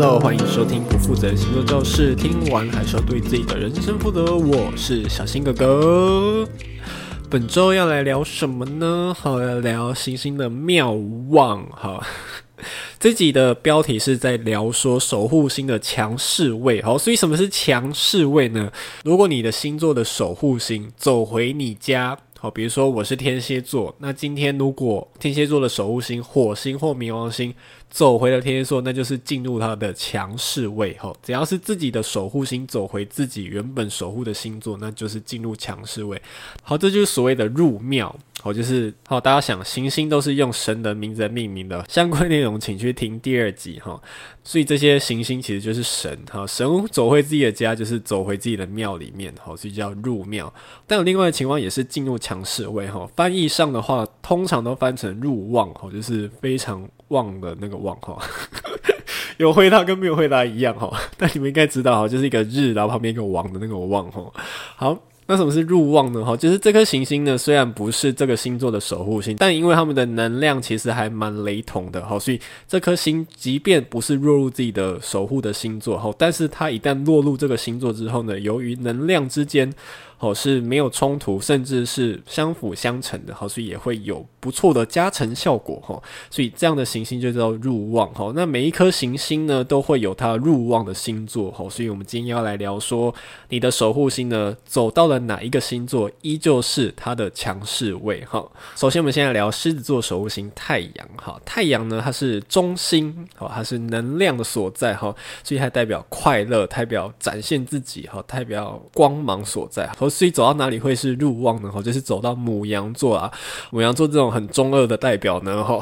Hello，欢迎收听不负责的星座教室。听完还是要对自己的人生负责。我是小新哥哥。本周要来聊什么呢？好，要聊行星的妙望。好，这集的标题是在聊说守护星的强势位。好，所以什么是强势位呢？如果你的星座的守护星走回你家，好，比如说我是天蝎座，那今天如果天蝎座的守护星火星或冥王星。走回了天蝎座，那就是进入他的强势位吼。只要是自己的守护星走回自己原本守护的星座，那就是进入强势位。好，这就是所谓的入庙。好，就是好，大家想行星都是用神的名字命名的，相关内容请去听第二集哈。所以这些行星其实就是神哈，神走回自己的家就是走回自己的庙里面，好，所以叫入庙。但有另外的情况也是进入强势位哈。翻译上的话，通常都翻成入旺哈，就是非常旺的那个旺哈。有回答跟没有回答一样哈，但你们应该知道哈，就是一个日，然后旁边一个王的那个我旺哈。好。那什么是入旺呢？哈，就是这颗行星呢，虽然不是这个星座的守护星，但因为他们的能量其实还蛮雷同的，哈，所以这颗星即便不是落入自己的守护的星座，哈，但是它一旦落入这个星座之后呢，由于能量之间。好，是没有冲突，甚至是相辅相成的，好，所以也会有不错的加成效果哈。所以这样的行星就叫入旺哈。那每一颗行星呢，都会有它入旺的星座哈。所以我们今天要来聊说，你的守护星呢，走到了哪一个星座，依旧是它的强势位哈。首先，我们现在聊狮子座守护星太阳哈。太阳呢，它是中心，好，它是能量的所在哈，所以它代表快乐，代表展现自己哈，代表光芒所在。所以走到哪里会是入旺呢？哈，就是走到母羊座啊，母羊座这种很中二的代表呢，哈。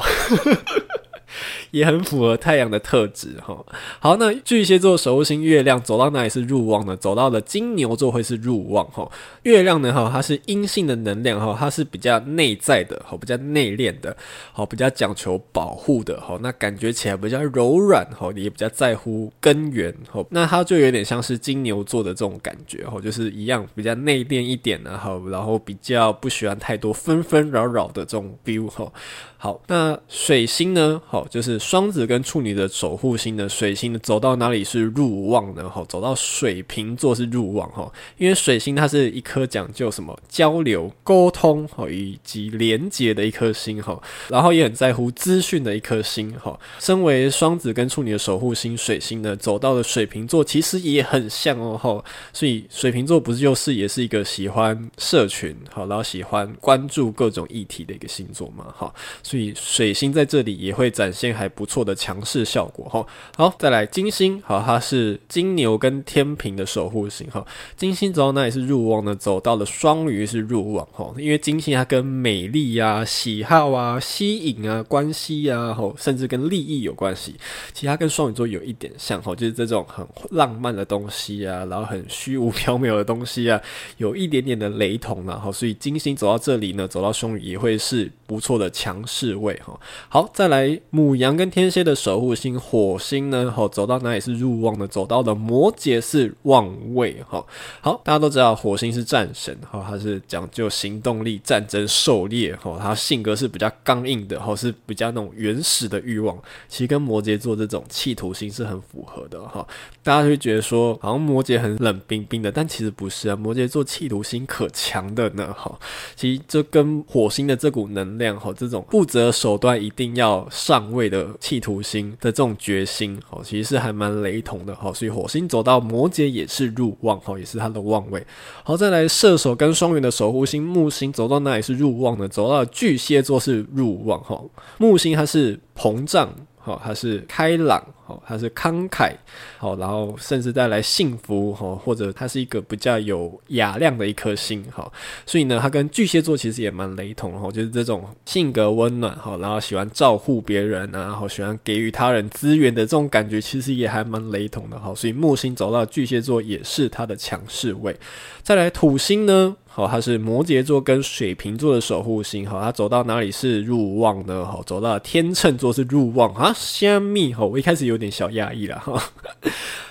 也很符合太阳的特质哈。好，那巨蟹座守护星月亮走到哪里是入旺呢？走到了金牛座会是入旺哈。月亮呢哈，它是阴性的能量哈，它是比较内在的哈，比较内敛的，好，比较讲求保护的哈。那感觉起来比较柔软哈，也比较在乎根源哈。那它就有点像是金牛座的这种感觉哈，就是一样比较内敛一点的哈，然后比较不喜欢太多纷纷扰扰的这种 feel 哈。好，那水星呢？就是双子跟处女的守护星呢。水星，走到哪里是入旺呢？好，走到水瓶座是入旺哈。因为水星它是一颗讲究什么交流、沟通哈以及连接的一颗星哈，然后也很在乎资讯的一颗星哈。身为双子跟处女的守护星，水星呢，走到了水瓶座，其实也很像哦哈。所以水瓶座不是就是也是一个喜欢社群好，然后喜欢关注各种议题的一个星座嘛哈。所以水星在这里也会在展现还不错的强势效果哈。好，再来金星，好，它是金牛跟天平的守护星哈。金星走到哪里是入旺呢？走到了双鱼是入旺哈。因为金星它跟美丽啊、喜好啊、吸引啊、关系啊，吼，甚至跟利益有关系。其实它跟双鱼座有一点像哈，就是这种很浪漫的东西啊，然后很虚无缥缈的东西啊，有一点点的雷同然后，所以金星走到这里呢，走到双鱼也会是不错的强势。位哈，好，再来母羊跟天蝎的守护星火星呢，好，走到哪里是入旺的？走到了摩羯是旺位哈。好，大家都知道火星是战神哈，他是讲究行动力、战争、狩猎哈，他性格是比较刚硬的哈，是比较那种原始的欲望，其实跟摩羯座这种企图心是很符合的哈。大家会觉得说，好像摩羯很冷冰冰的，但其实不是啊，摩羯座企图心可强的呢哈。其实这跟火星的这股能量哈，这种不。择手段一定要上位的企图心的这种决心，哦，其实是还蛮雷同的，哦，所以火星走到摩羯也是入旺，哦，也是他的旺位。好，再来射手跟双鱼的守护星木星走到哪里是入旺呢？走到巨蟹座是入旺，哈，木星它是膨胀，哈，它是开朗。好，它是慷慨，好，然后甚至带来幸福，哈，或者它是一个比较有雅量的一颗星，哈，所以呢，它跟巨蟹座其实也蛮雷同，哈，就是这种性格温暖，哈，然后喜欢照顾别人啊，然后喜欢给予他人资源的这种感觉，其实也还蛮雷同的，哈，所以木星走到巨蟹座也是它的强势位。再来土星呢？好，它是摩羯座跟水瓶座的守护星。好，它走到哪里是入望呢？好，走到天秤座是入望啊。虾米？好，我一开始有点小讶异了哈。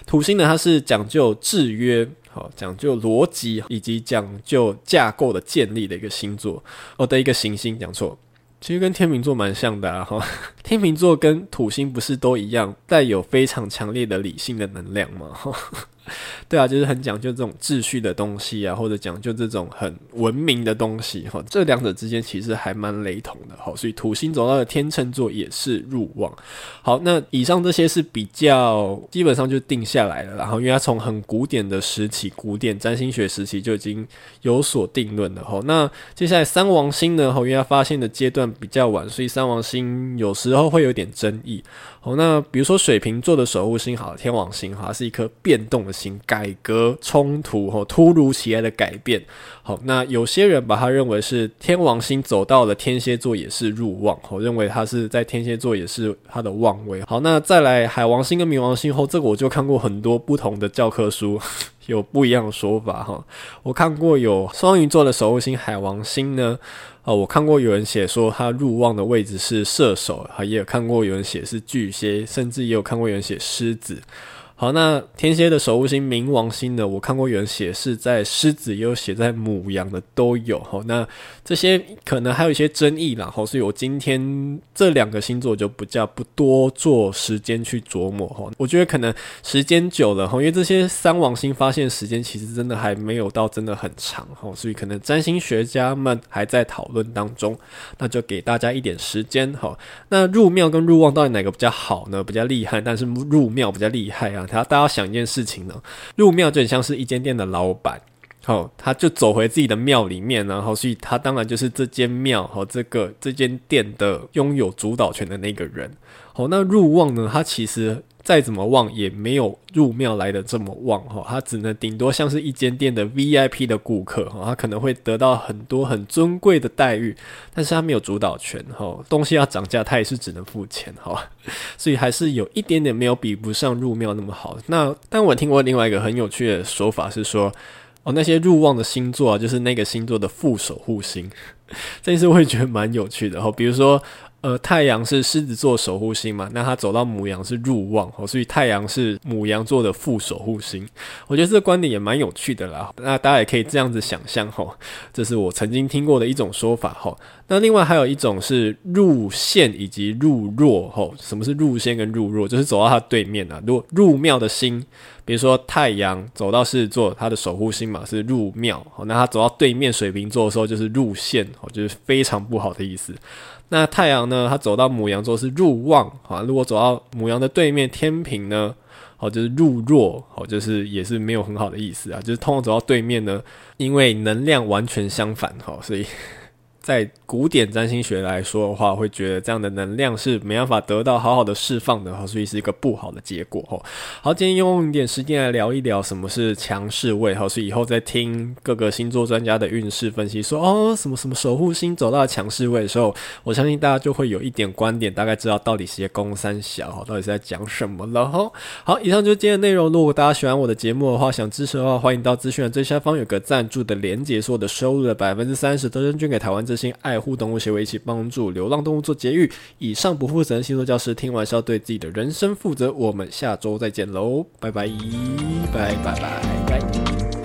土星呢，它是讲究制约，好，讲究逻辑以及讲究架构的建立的一个星座哦的一个行星。讲错，其实跟天秤座蛮像的哈。天秤座跟土星不是都一样，带有非常强烈的理性的能量吗？对啊，就是很讲究这种秩序的东西啊，或者讲究这种很文明的东西哈。这两者之间其实还蛮雷同的哈。所以土星走到了天秤座也是入旺。好，那以上这些是比较基本上就定下来了。然后，因为它从很古典的时期，古典占星学时期就已经有所定论了哈。那接下来三王星呢？哈，因为它发现的阶段比较晚，所以三王星有时然后会有点争议。好，那比如说水瓶座的守护星，好，天王星，哈，是一颗变动的星，改革、冲突，哈，突如其来的改变。好，那有些人把它认为是天王星走到了天蝎座也是入旺，我认为它是在天蝎座也是它的旺位。好，那再来海王星跟冥王星后，这个我就看过很多不同的教科书，有不一样的说法哈。我看过有双鱼座的守护星海王星呢。哦，我看过有人写说他入望的位置是射手，哈，也有看过有人写是巨蟹，甚至也有看过有人写狮子。好，那天蝎的守护星冥王星呢？我看过有人写是在狮子，也有写在母羊的都有。哈，那这些可能还有一些争议啦。好，所以我今天这两个星座就不叫不多做时间去琢磨。哈，我觉得可能时间久了，哈，因为这些三王星发现时间其实真的还没有到真的很长。哈，所以可能占星学家们还在讨论当中。那就给大家一点时间。哈，那入庙跟入旺到底哪个比较好呢？比较厉害，但是入庙比较厉害啊。他大家想一件事情呢，入庙就很像是一间店的老板，好，他就走回自己的庙里面，然后所以他当然就是这间庙和这个这间店的拥有主导权的那个人。好，那入旺呢，他其实。再怎么旺也没有入庙来的这么旺哈，他只能顶多像是一间店的 VIP 的顾客哈，他可能会得到很多很尊贵的待遇，但是他没有主导权哈，东西要涨价他也是只能付钱哈，所以还是有一点点没有比不上入庙那么好。那但我听过另外一个很有趣的说法是说，哦，那些入望的星座啊，就是那个星座的副守护星，这件事我也觉得蛮有趣的哈，比如说。呃，太阳是狮子座守护星嘛，那它走到母羊是入旺，所以太阳是母羊座的副守护星。我觉得这个观点也蛮有趣的啦。那大家也可以这样子想象哈，这是我曾经听过的一种说法哈。那另外还有一种是入线以及入弱哈。什么是入线跟入弱？就是走到它对面啊。如果入庙的星，比如说太阳走到狮子座，它的守护星嘛是入庙，那它走到对面水瓶座的时候就是入线，就是非常不好的意思。那太阳呢？它走到母羊座是入旺啊。如果走到母羊的对面天平呢？好，就是入弱，好，就是也是没有很好的意思啊。就是通常走到对面呢，因为能量完全相反，哈，所以。在古典占星学来说的话，会觉得这样的能量是没办法得到好好的释放的，所以是一个不好的结果哦。好，今天用一点时间来聊一聊什么是强势位哈，所以以后再听各个星座专家的运势分析说，哦什么什么守护星走到强势位的时候，我相信大家就会有一点观点，大概知道到底是些公三小，到底是在讲什么了哈。好，以上就是今天的内容。如果大家喜欢我的节目的话，想支持的话，欢迎到资讯栏最下方有个赞助的连结，所有的收入的百分之三十都捐给台湾之星爱。爱护动物协会一起帮助流浪动物做节育。以上不负责任星座教师，听完是要对自己的人生负责。我们下周再见喽，拜拜，拜拜拜拜。